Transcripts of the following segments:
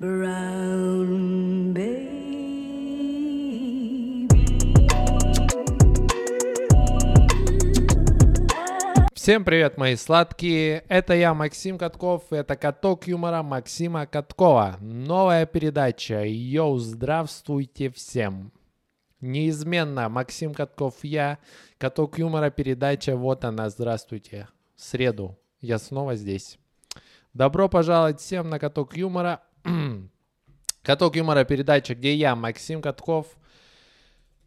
Всем привет, мои сладкие! Это я, Максим Катков, это каток юмора Максима Каткова. Новая передача. Йоу, здравствуйте всем! Неизменно Максим Катков я, каток юмора передача, вот она, здравствуйте. В среду я снова здесь. Добро пожаловать всем на каток юмора. Каток юмора передача, где я, Максим Катков,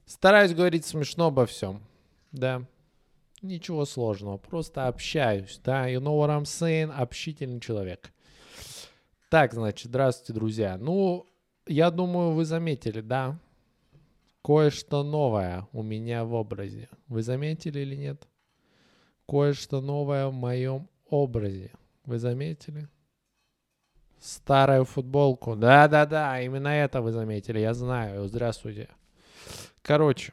стараюсь говорить смешно обо всем. Да, Ничего сложного, просто общаюсь, да, you know what I'm saying, общительный человек. Так, значит, здравствуйте, друзья. Ну, я думаю, вы заметили, да, кое-что новое у меня в образе. Вы заметили или нет? Кое-что новое в моем образе. Вы заметили? Старую футболку. Да-да-да, именно это вы заметили, я знаю. Здравствуйте. Короче,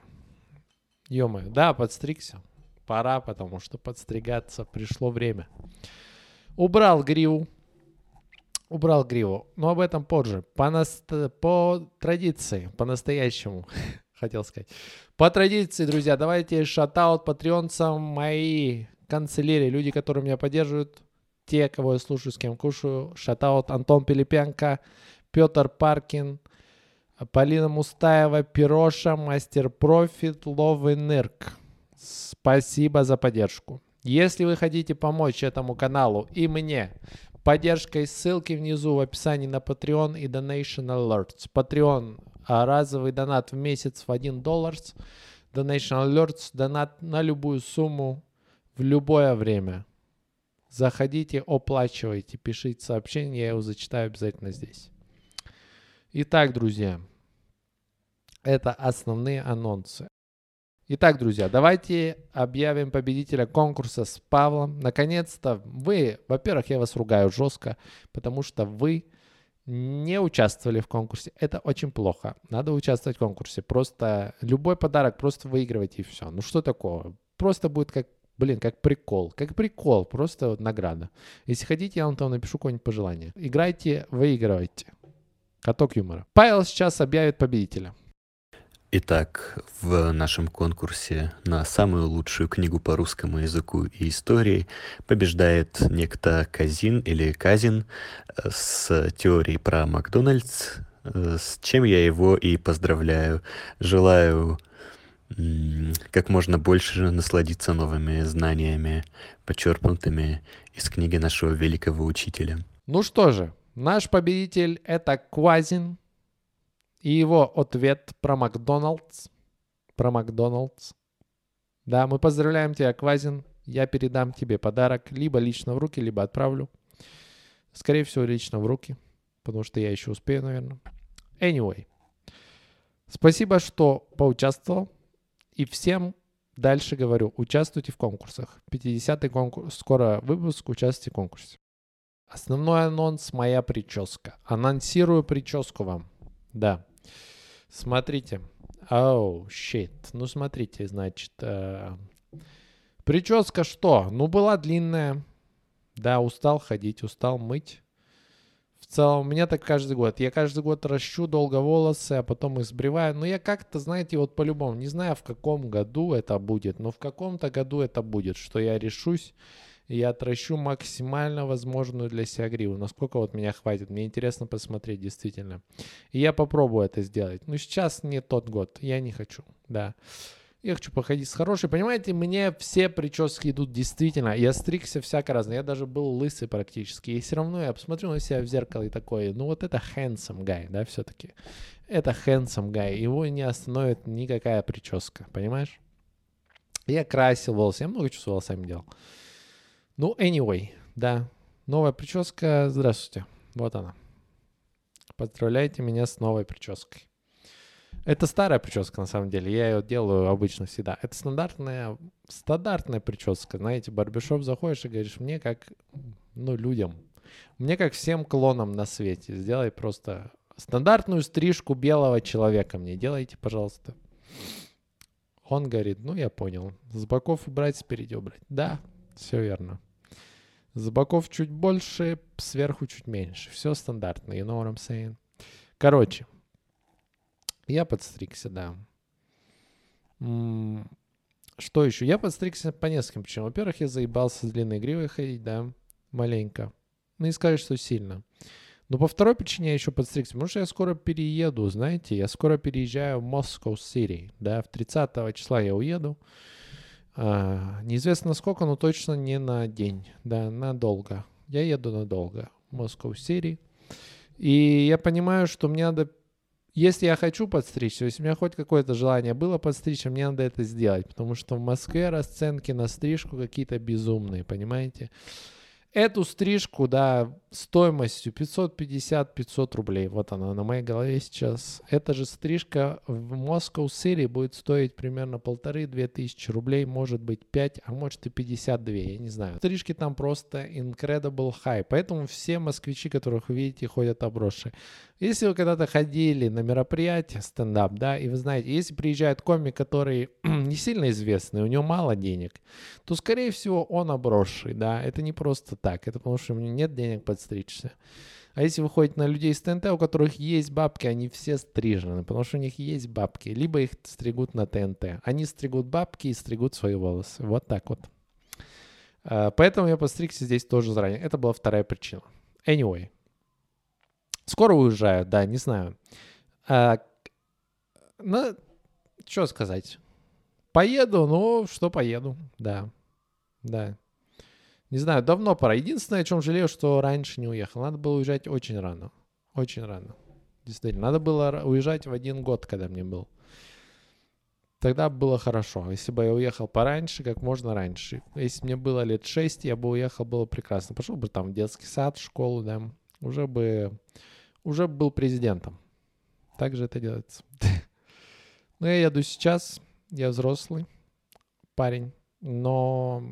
ё да, подстригся пора, потому что подстригаться пришло время. Убрал гриву. Убрал гриву. Но об этом позже. По, наст... по традиции, по-настоящему, хотел сказать. По традиции, друзья, давайте шатаут патреонцам мои канцелярии, люди, которые меня поддерживают, те, кого я слушаю, с кем кушаю. Шатаут Антон Пилипенко, Петр Паркин, Полина Мустаева, Пироша, Мастер Профит, Лов и Нырк. Спасибо за поддержку. Если вы хотите помочь этому каналу и мне, поддержкой ссылки внизу в описании на Patreon и Donation Alerts. Patreon а, разовый донат в месяц в 1 доллар. Donation Alerts донат на любую сумму в любое время. Заходите, оплачивайте, пишите сообщение, я его зачитаю обязательно здесь. Итак, друзья, это основные анонсы. Итак, друзья, давайте объявим победителя конкурса с Павлом. Наконец-то вы, во-первых, я вас ругаю жестко, потому что вы не участвовали в конкурсе. Это очень плохо. Надо участвовать в конкурсе. Просто любой подарок просто выигрывайте и все. Ну что такого? Просто будет как, блин, как прикол. Как прикол, просто вот награда. Если хотите, я вам там напишу какое-нибудь пожелание. Играйте, выигрывайте. Каток юмора. Павел сейчас объявит победителя. Итак, в нашем конкурсе на самую лучшую книгу по русскому языку и истории побеждает некто Казин или Казин э, с теорией про Макдональдс, э, с чем я его и поздравляю. Желаю как можно больше насладиться новыми знаниями, почерпнутыми из книги нашего великого учителя. Ну что же, наш победитель это Квазин, и его ответ про Макдоналдс. Про Макдоналдс. Да, мы поздравляем тебя, Квазин. Я передам тебе подарок либо лично в руки, либо отправлю. Скорее всего, лично в руки, потому что я еще успею, наверное. Anyway. Спасибо, что поучаствовал. И всем дальше говорю, участвуйте в конкурсах. 50-й конкурс, скоро выпуск, участвуйте в конкурсе. Основной анонс – моя прическа. Анонсирую прическу вам. Да. Смотрите. Оу, oh, щит. Ну, смотрите, значит. Э, прическа что? Ну, была длинная. Да, устал ходить, устал мыть. В целом, у меня так каждый год. Я каждый год ращу долго волосы, а потом их сбриваю. Но я как-то, знаете, вот по-любому, не знаю, в каком году это будет, но в каком-то году это будет, что я решусь я отращу максимально возможную для себя гриву. Насколько вот меня хватит. Мне интересно посмотреть, действительно. И я попробую это сделать. Но сейчас не тот год. Я не хочу, да. Я хочу походить с хорошей. Понимаете, мне все прически идут действительно. Я стригся всяко разно. Я даже был лысый практически. И все равно я посмотрю на себя в зеркало и такой, ну вот это handsome guy, да, все-таки. Это handsome guy. Его не остановит никакая прическа, понимаешь? Я красил волосы. Я много чего с волосами делал. Ну, anyway, да. Новая прическа. Здравствуйте. Вот она. Поздравляйте меня с новой прической. Это старая прическа, на самом деле. Я ее делаю обычно всегда. Это стандартная, стандартная прическа. Знаете, барбершоп заходишь и говоришь, мне как, ну, людям, мне как всем клонам на свете. Сделай просто стандартную стрижку белого человека мне делайте, пожалуйста. Он говорит, ну, я понял. С боков убрать, спереди убрать. Да, все верно. С боков чуть больше, сверху чуть меньше. Все стандартно, you know what I'm saying? Короче, я подстригся, да. Что еще? Я подстригся по нескольким причинам. Во-первых, я заебался с длинной гривой ходить, да, маленько. Ну, не сказать, что сильно. Но по второй причине я еще подстригся, потому что я скоро перееду, знаете, я скоро переезжаю в Москва Сити, да, в 30 числа я уеду. А, неизвестно сколько, но точно не на день, да, надолго. Я еду надолго в Москва Сити. И я понимаю, что мне надо если я хочу подстричься, если у меня хоть какое-то желание было подстричься, мне надо это сделать, потому что в Москве расценки на стрижку какие-то безумные, понимаете? Эту стрижку, да, стоимостью 550-500 рублей, вот она на моей голове сейчас. Эта же стрижка в Moscow City будет стоить примерно полторы-две тысячи рублей, может быть 5, а может и 52, я не знаю. Стрижки там просто incredible high, поэтому все москвичи, которых вы видите, ходят обросшие. Если вы когда-то ходили на мероприятие стендап, да, и вы знаете, если приезжает комик, который не сильно известный, у него мало денег, то, скорее всего, он обросший, да, это не просто так, это потому что у него нет денег подстричься. А если вы ходите на людей с ТНТ, у которых есть бабки, они все стрижены, потому что у них есть бабки, либо их стригут на ТНТ. Они стригут бабки и стригут свои волосы. Вот так вот. А, Поэтому я постригся здесь тоже заранее. Это была вторая причина. Anyway. Скоро уезжаю, да, не знаю. А, ну, что сказать. Поеду, ну, что поеду, да. Да. Не знаю, давно пора. Единственное, о чем жалею, что раньше не уехал. Надо было уезжать очень рано. Очень рано. Действительно, надо было уезжать в один год, когда мне был. Тогда было хорошо. Если бы я уехал пораньше, как можно раньше. Если мне было лет 6, я бы уехал, было прекрасно. Пошел бы там в детский сад, в школу, да. Уже бы... Уже был президентом. Так же это делается. Но я еду сейчас. Я взрослый парень. Но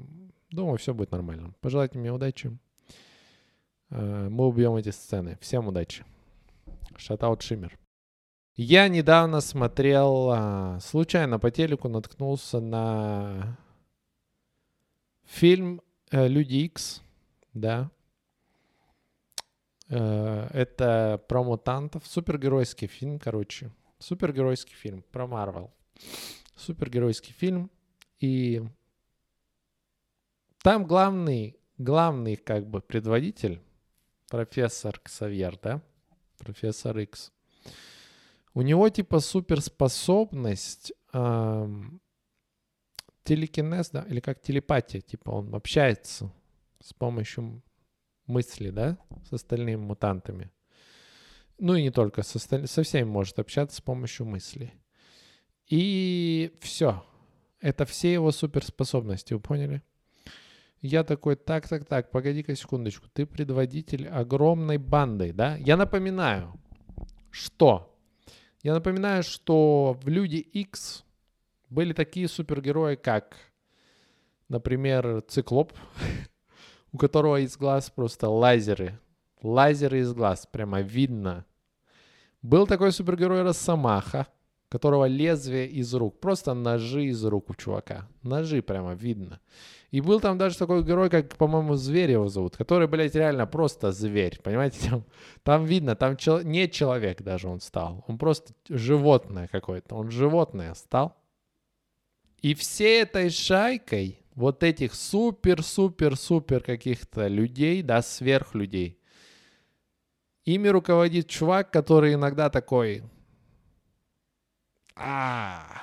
думаю, все будет нормально. Пожелайте мне удачи. Э, Мы убьем эти сцены. Всем удачи. Шатаут Шиммер. Я недавно смотрел, а, случайно по телеку наткнулся на фильм э, «Люди Икс», да. Э, Это про мутантов, супергеройский фильм, короче. Супергеройский фильм про Марвел. Супергеройский фильм. И там главный, главный как бы предводитель, профессор Ксавьер, да? Профессор Икс. У него типа суперспособность ам, телекинез, да, или как телепатия, типа он общается с помощью мысли, да, с остальными мутантами. Ну и не только, со, со всеми может общаться с помощью мысли. И все. Это все его суперспособности, вы поняли? Я такой, так, так, так, погоди-ка секундочку. Ты предводитель огромной банды, да? Я напоминаю, что? Я напоминаю, что в Люди X были такие супергерои, как, например, Циклоп, у которого из глаз просто лазеры. Лазеры из глаз, прямо видно. Был такой супергерой Росомаха, которого лезвие из рук, просто ножи из рук у чувака. Ножи прямо видно. И был там даже такой герой, как, по-моему, Зверь его зовут, который, блядь, реально просто зверь, понимаете? Там, там видно, там чел- не человек даже он стал. Он просто животное какое-то. Он животное стал. И всей этой шайкой вот этих супер-супер-супер каких-то людей, да, сверхлюдей, ими руководит чувак, который иногда такой... А,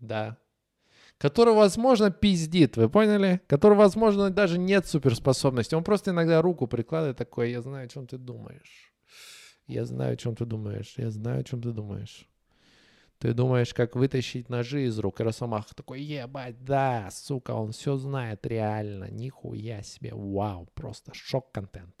да. Который, возможно, пиздит, вы поняли? Который, возможно, даже нет суперспособности. Он просто иногда руку прикладывает такой, я знаю, о чем ты думаешь. Я знаю, о чем ты думаешь. Я знаю, о чем ты думаешь. Ты думаешь, как вытащить ножи из рук. И Росомаха такой, ебать, да, сука, он все знает реально. Нихуя себе. Вау, просто шок-контент.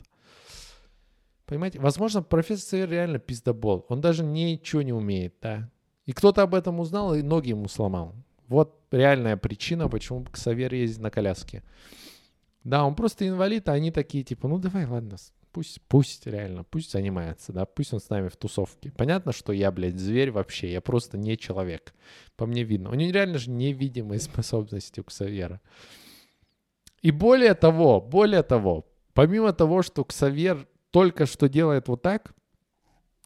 Понимаете? Возможно, профессор реально пиздобол. Он даже ничего не умеет, да. И кто-то об этом узнал и ноги ему сломал. Вот реальная причина, почему Ксавер ездит на коляске. Да, он просто инвалид, а они такие, типа, ну давай, ладно, пусть, пусть реально, пусть занимается, да, пусть он с нами в тусовке. Понятно, что я, блядь, зверь вообще, я просто не человек. По мне видно. У него реально же невидимые способности у Ксавьера. И более того, более того, помимо того, что Ксавьер только что делает вот так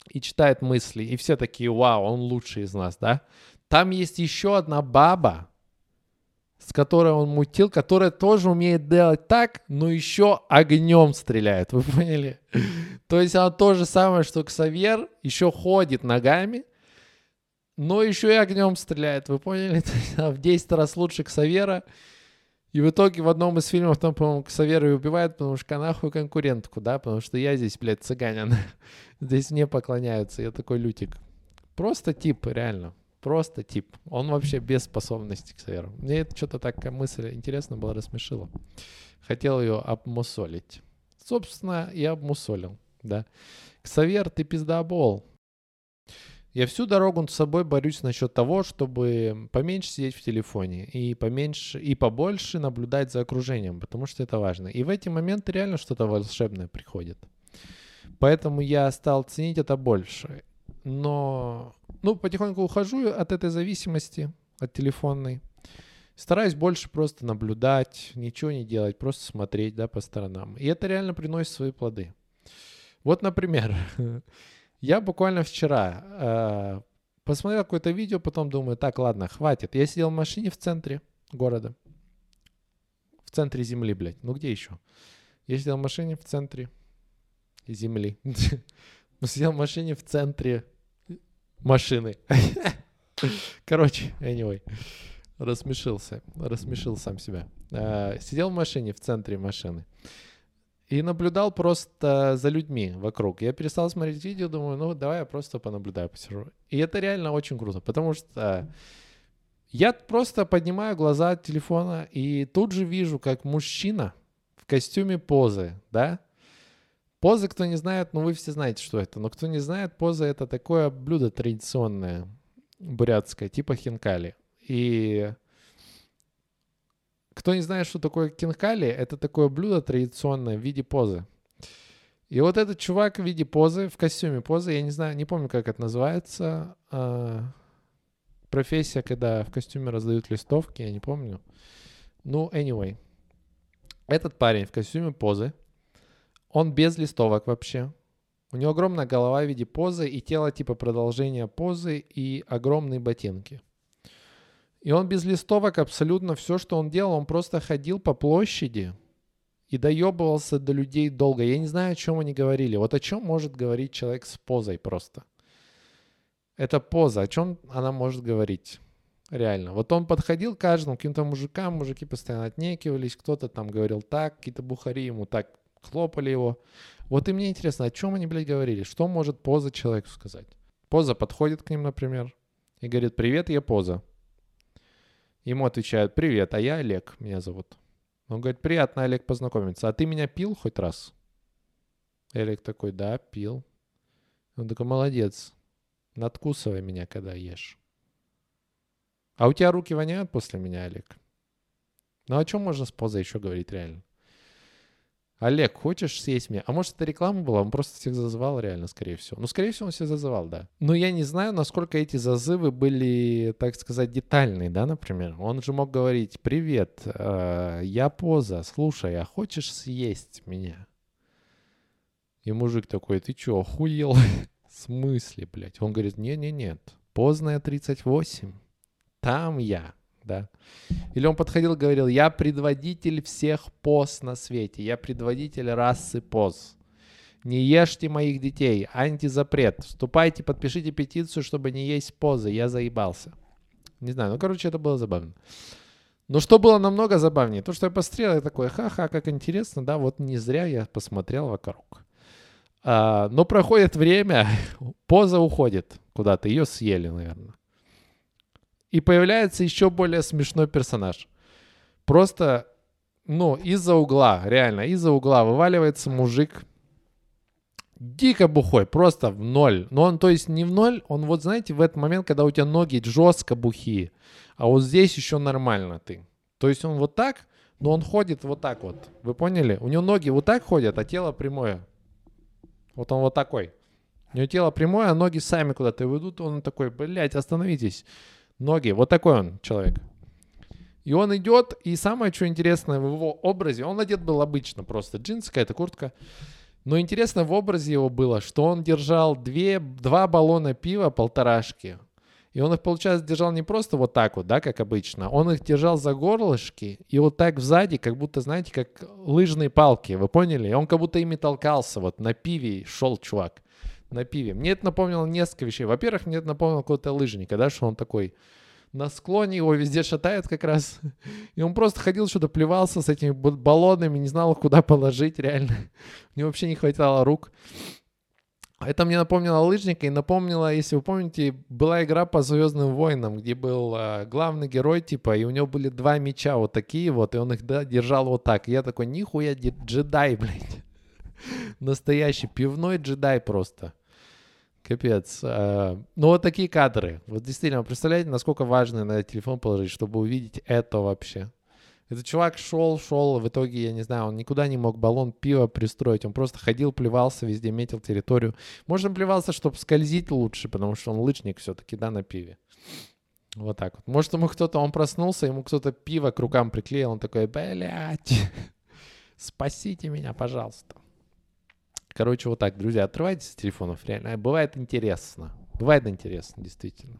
и читает мысли, и все такие, вау, он лучший из нас, да? Там есть еще одна баба, с которой он мутил, которая тоже умеет делать так, но еще огнем стреляет. Вы поняли? То есть она то же самое, что Ксавьер, еще ходит ногами, но еще и огнем стреляет. Вы поняли? в 10 раз лучше Ксавьера. И в итоге в одном из фильмов там, по-моему, Ксавьера и убивают, потому что нахуй конкурентку, да? Потому что я здесь, блядь, цыганин. здесь мне поклоняются. Я такой лютик. Просто тип, реально. Просто тип. Он вообще без способностей к северу. Мне это что-то такая мысль интересно было, рассмешила. Хотел ее обмусолить. Собственно, я обмусолил, да. Ксавер, ты пиздобол. Я всю дорогу с собой борюсь насчет того, чтобы поменьше сидеть в телефоне и поменьше и побольше наблюдать за окружением, потому что это важно. И в эти моменты реально что-то волшебное приходит. Поэтому я стал ценить это больше. Но ну, потихоньку ухожу от этой зависимости, от телефонной. Стараюсь больше просто наблюдать, ничего не делать, просто смотреть, да, по сторонам. И это реально приносит свои плоды. Вот, например, я буквально вчера э, посмотрел какое-то видео, потом думаю, так, ладно, хватит. Я сидел в машине в центре города. В центре земли, блядь. Ну где еще? Я сидел в машине в центре земли. Сидел в машине в центре машины. Короче, anyway, рассмешился, рассмешил сам себя. А, сидел в машине, в центре машины. И наблюдал просто за людьми вокруг. Я перестал смотреть видео, думаю, ну давай я просто понаблюдаю, посижу. И это реально очень круто, потому что я просто поднимаю глаза от телефона и тут же вижу, как мужчина в костюме позы, да, Позы, кто не знает, ну вы все знаете, что это. Но кто не знает, поза это такое блюдо традиционное, бурятское, типа хинкали. И кто не знает, что такое хинкали, это такое блюдо традиционное в виде позы. И вот этот чувак в виде позы, в костюме позы, я не знаю, не помню, как это называется. А, профессия, когда в костюме раздают листовки, я не помню. Ну, anyway. Этот парень в костюме позы, он без листовок вообще. У него огромная голова в виде позы и тело типа продолжения позы и огромные ботинки. И он без листовок абсолютно все, что он делал, он просто ходил по площади и доебывался до людей долго. Я не знаю, о чем они говорили. Вот о чем может говорить человек с позой просто. Это поза, о чем она может говорить? Реально. Вот он подходил к каждому, каким-то мужикам, мужики постоянно отнекивались, кто-то там говорил так, какие-то бухари ему так хлопали его. Вот и мне интересно, о чем они, блядь, говорили? Что может поза человеку сказать? Поза подходит к ним, например, и говорит, привет, я поза. Ему отвечают, привет, а я Олег, меня зовут. Он говорит, приятно, Олег, познакомиться. А ты меня пил хоть раз? Олег такой, да, пил. Он такой, молодец, надкусывай меня, когда ешь. А у тебя руки воняют после меня, Олег? Ну о чем можно с позой еще говорить реально? Олег, хочешь съесть меня? А может, это реклама была? Он просто всех зазывал реально, скорее всего. Ну, скорее всего, он всех зазывал, да. Но я не знаю, насколько эти зазывы были, так сказать, детальные, да, например. Он же мог говорить, привет, э, я поза, слушай, а хочешь съесть меня? И мужик такой, ты чё, охуел? В смысле, блядь? Он говорит, не-не-нет, поздная 38, там я да. Или он подходил и говорил, я предводитель всех поз на свете, я предводитель расы поз. Не ешьте моих детей, антизапрет. Вступайте, подпишите петицию, чтобы не есть позы, я заебался. Не знаю, ну, короче, это было забавно. Но что было намного забавнее, то, что я посмотрел, я такой, ха-ха, как интересно, да, вот не зря я посмотрел вокруг. А, но проходит время, поза уходит куда-то, ее съели, наверное. И появляется еще более смешной персонаж. Просто, ну, из-за угла, реально, из-за угла вываливается мужик, дико бухой, просто в ноль. Но он, то есть, не в ноль, он вот, знаете, в этот момент, когда у тебя ноги жестко бухие, а вот здесь еще нормально ты. То есть он вот так, но он ходит вот так вот. Вы поняли? У него ноги вот так ходят, а тело прямое. Вот он вот такой. У него тело прямое, а ноги сами куда-то ведут. Он такой, блядь, остановитесь ноги. Вот такой он человек. И он идет, и самое, что интересное в его образе, он одет был обычно, просто джинсы, какая-то куртка. Но интересно в образе его было, что он держал две, два баллона пива полторашки. И он их, получается, держал не просто вот так вот, да, как обычно. Он их держал за горлышки и вот так сзади, как будто, знаете, как лыжные палки, вы поняли? И он как будто ими толкался, вот на пиве шел чувак, на пиве. Мне это напомнило несколько вещей. Во-первых, мне это напомнило какого-то лыжника, да, что он такой на склоне, его везде шатает как раз. И он просто ходил, что-то плевался с этими баллонами, не знал, куда положить реально. Мне вообще не хватало рук. Это мне напомнило лыжника и напомнило, если вы помните, была игра по Звездным войнам, где был э, главный герой, типа, и у него были два меча вот такие вот, и он их да, держал вот так. И я такой, нихуя, джедай, блядь. Настоящий пивной джедай просто. Капец. А, ну, вот такие кадры. Вот действительно, представляете, насколько важно на телефон положить, чтобы увидеть это вообще. Этот чувак шел, шел, в итоге, я не знаю, он никуда не мог баллон пива пристроить, он просто ходил, плевался, везде метил территорию. Может, он плевался, чтобы скользить лучше, потому что он лычник все-таки, да, на пиве. Вот так вот. Может, ему кто-то, он проснулся, ему кто-то пиво к рукам приклеил, он такой, блядь, спасите меня, пожалуйста. Короче, вот так, друзья, отрывайтесь от телефонов, реально. Бывает интересно. Бывает интересно, действительно.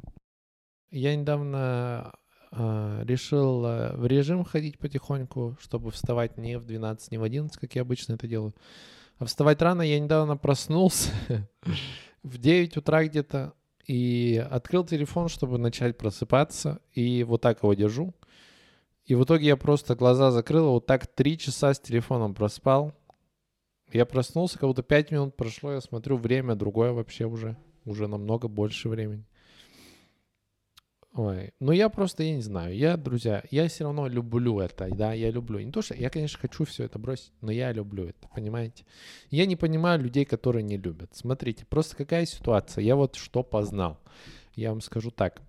Я недавно э, решил э, в режим ходить потихоньку, чтобы вставать не в 12, не в 11, как я обычно это делаю. А вставать рано я недавно проснулся в 9 утра где-то и открыл телефон, чтобы начать просыпаться. И вот так его держу. И в итоге я просто глаза закрыл, вот так три часа с телефоном проспал. Я проснулся, как будто 5 минут прошло, я смотрю, время другое вообще уже. Уже намного больше времени. Ой, ну я просто, я не знаю, я, друзья, я все равно люблю это, да, я люблю. Не то, что я, конечно, хочу все это бросить, но я люблю это, понимаете? Я не понимаю людей, которые не любят. Смотрите, просто какая ситуация, я вот что познал. Я вам скажу так.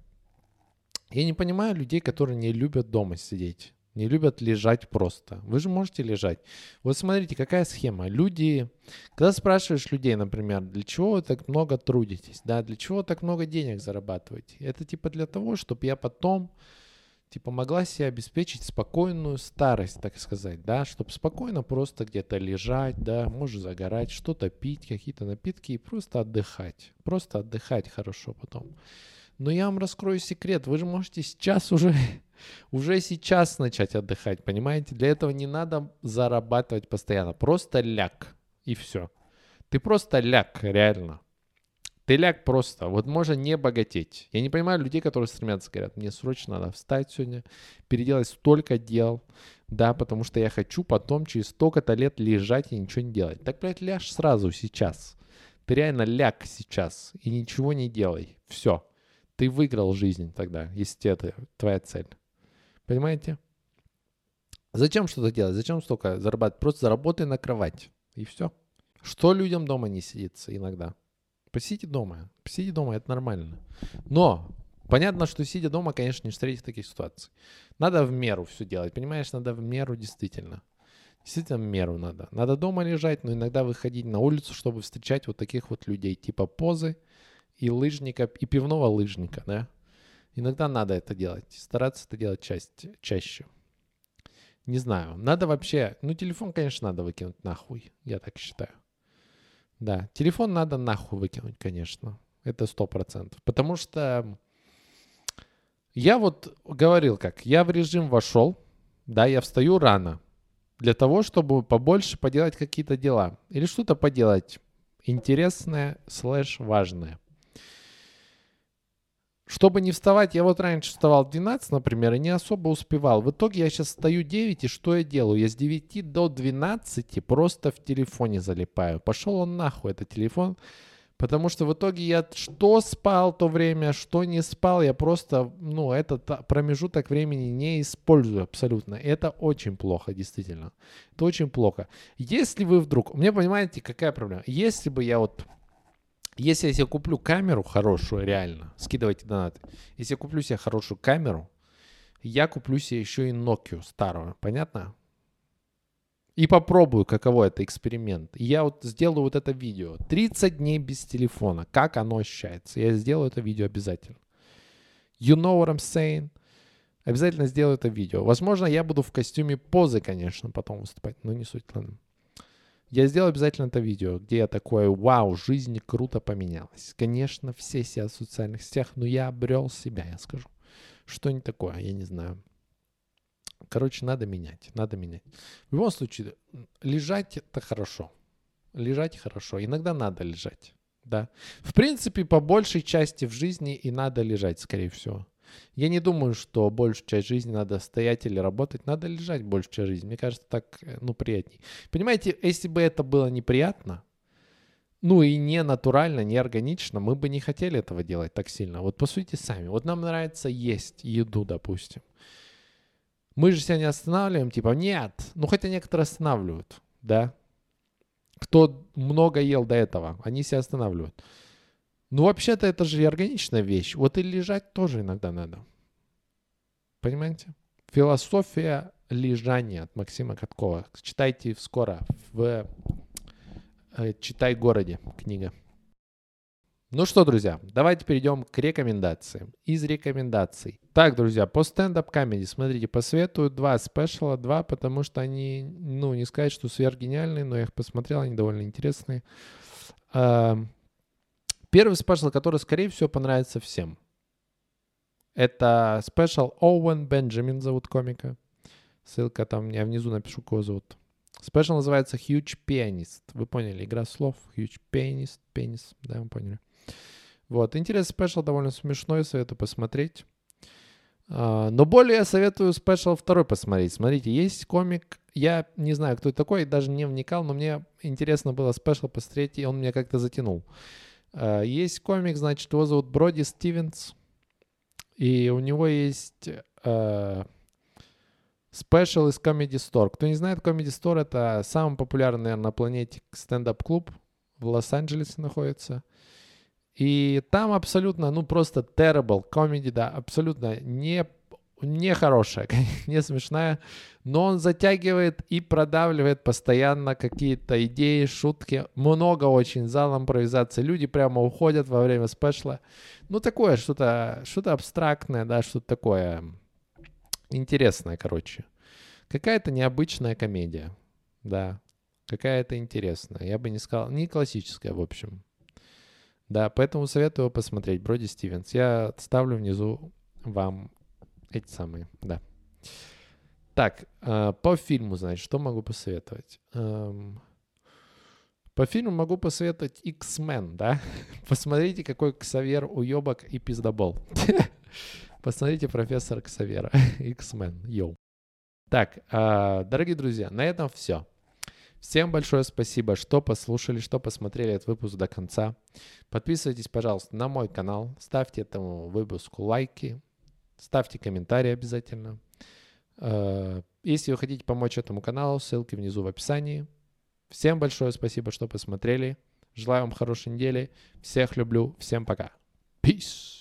Я не понимаю людей, которые не любят дома сидеть не любят лежать просто. Вы же можете лежать. Вот смотрите, какая схема. Люди, когда спрашиваешь людей, например, для чего вы так много трудитесь, да, для чего так много денег зарабатываете? Это типа для того, чтобы я потом типа могла себе обеспечить спокойную старость, так сказать, да, чтобы спокойно просто где-то лежать, да, может загорать, что-то пить, какие-то напитки и просто отдыхать. Просто отдыхать хорошо потом. Но я вам раскрою секрет, вы же можете сейчас уже уже сейчас начать отдыхать, понимаете? Для этого не надо зарабатывать постоянно. Просто ляг, и все. Ты просто ляг, реально. Ты ляг просто. Вот можно не богатеть. Я не понимаю людей, которые стремятся, говорят, мне срочно надо встать сегодня, переделать столько дел, да, потому что я хочу потом через столько-то лет лежать и ничего не делать. Так, блядь, ляжь сразу, сейчас. Ты реально ляг сейчас и ничего не делай. Все. Ты выиграл жизнь тогда, если это твоя цель. Понимаете? Зачем что-то делать? Зачем столько зарабатывать? Просто заработай на кровать. И все. Что людям дома не сидится иногда? Посидите дома. Посидите дома, это нормально. Но понятно, что сидя дома, конечно, не встретить таких ситуаций. Надо в меру все делать. Понимаешь, надо в меру действительно. Действительно в меру надо. Надо дома лежать, но иногда выходить на улицу, чтобы встречать вот таких вот людей, типа позы и лыжника, и пивного лыжника, да? Иногда надо это делать, стараться это делать часть, чаще. Не знаю, надо вообще... Ну, телефон, конечно, надо выкинуть нахуй, я так считаю. Да, телефон надо нахуй выкинуть, конечно. Это сто процентов. Потому что я вот говорил как, я в режим вошел, да, я встаю рано для того, чтобы побольше поделать какие-то дела или что-то поделать интересное слэш важное. Чтобы не вставать, я вот раньше вставал в 12, например, и не особо успевал. В итоге я сейчас встаю 9, и что я делаю? Я с 9 до 12 просто в телефоне залипаю. Пошел он нахуй, этот телефон. Потому что в итоге я что спал то время, что не спал, я просто, ну, этот промежуток времени не использую абсолютно. Это очень плохо, действительно. Это очень плохо. Если вы вдруг, меня понимаете, какая проблема? Если бы я вот если я себе куплю камеру хорошую, реально, скидывайте донаты. Если я куплю себе хорошую камеру, я куплю себе еще и Nokia старую, понятно? И попробую, каково это эксперимент. Я вот сделаю вот это видео. 30 дней без телефона. Как оно ощущается. Я сделаю это видео обязательно. You know what I'm saying? Обязательно сделаю это видео. Возможно, я буду в костюме позы, конечно, потом выступать, но не суть, ладно. Я сделаю обязательно это видео, где я такой, вау, жизнь круто поменялась. Конечно, все себя в социальных сетях, но я обрел себя, я скажу. Что не такое, я не знаю. Короче, надо менять, надо менять. В любом случае, лежать это хорошо. Лежать хорошо. Иногда надо лежать, да. В принципе, по большей части в жизни и надо лежать, скорее всего. Я не думаю, что большую часть жизни надо стоять или работать, надо лежать большую часть жизни. Мне кажется, так, э, ну, приятней. Понимаете, если бы это было неприятно, ну и не натурально, не органично, мы бы не хотели этого делать так сильно. Вот по сути сами. Вот нам нравится есть еду, допустим. Мы же себя не останавливаем, типа, нет. Ну, хотя некоторые останавливают, да. Кто много ел до этого, они себя останавливают. Ну, вообще-то это же органичная вещь. Вот и лежать тоже иногда надо. Понимаете? Философия лежания от Максима Каткова. Читайте скоро в э, «Читай городе» книга. Ну что, друзья, давайте перейдем к рекомендациям. Из рекомендаций. Так, друзья, по стендап комедии, смотрите, посоветую два спешала, два, потому что они, ну, не сказать, что сверхгениальные, но я их посмотрел, они довольно интересные. Первый special, который, скорее всего, понравится всем. Это special Оуэн Бенджамин зовут комика. Ссылка там, я внизу напишу, кого зовут. Special называется Huge Pianist. Вы поняли, игра слов. Huge Pianist, пенис, да, вы поняли. Вот, интересный special, довольно смешной, советую посмотреть. Э, но более я советую special второй посмотреть. Смотрите, есть комик, я не знаю, кто это такой, даже не вникал, но мне интересно было special посмотреть, и он меня как-то затянул. Э, есть комик, значит, его зовут Броди Стивенс. И у него есть э, special из Comedy Store. Кто не знает, Comedy Store это самый популярный, наверное, на планете стендап-клуб. В Лос-Анджелесе находится. И там абсолютно, ну просто terrible comedy, да, абсолютно не не хорошая, не смешная, но он затягивает и продавливает постоянно какие-то идеи, шутки. Много очень зал импровизации. Люди прямо уходят во время special а. Ну, такое что-то что абстрактное, да, что-то такое интересное, короче. Какая-то необычная комедия, да, какая-то интересная. Я бы не сказал, не классическая, в общем. Да, поэтому советую посмотреть Броди Стивенс. Я ставлю внизу вам эти самые, да. Так, э, по фильму, значит, что могу посоветовать? Эм, по фильму могу посоветовать X-Men, да? Посмотрите, какой Ксавер уебок и пиздобол. Посмотрите профессора Ксавера. X-Men, йоу. Так, э, дорогие друзья, на этом все. Всем большое спасибо, что послушали, что посмотрели этот выпуск до конца. Подписывайтесь, пожалуйста, на мой канал, ставьте этому выпуску лайки, Ставьте комментарии обязательно. Э, если вы хотите помочь этому каналу, ссылки внизу в описании. Всем большое спасибо, что посмотрели. Желаю вам хорошей недели. Всех люблю. Всем пока. Peace.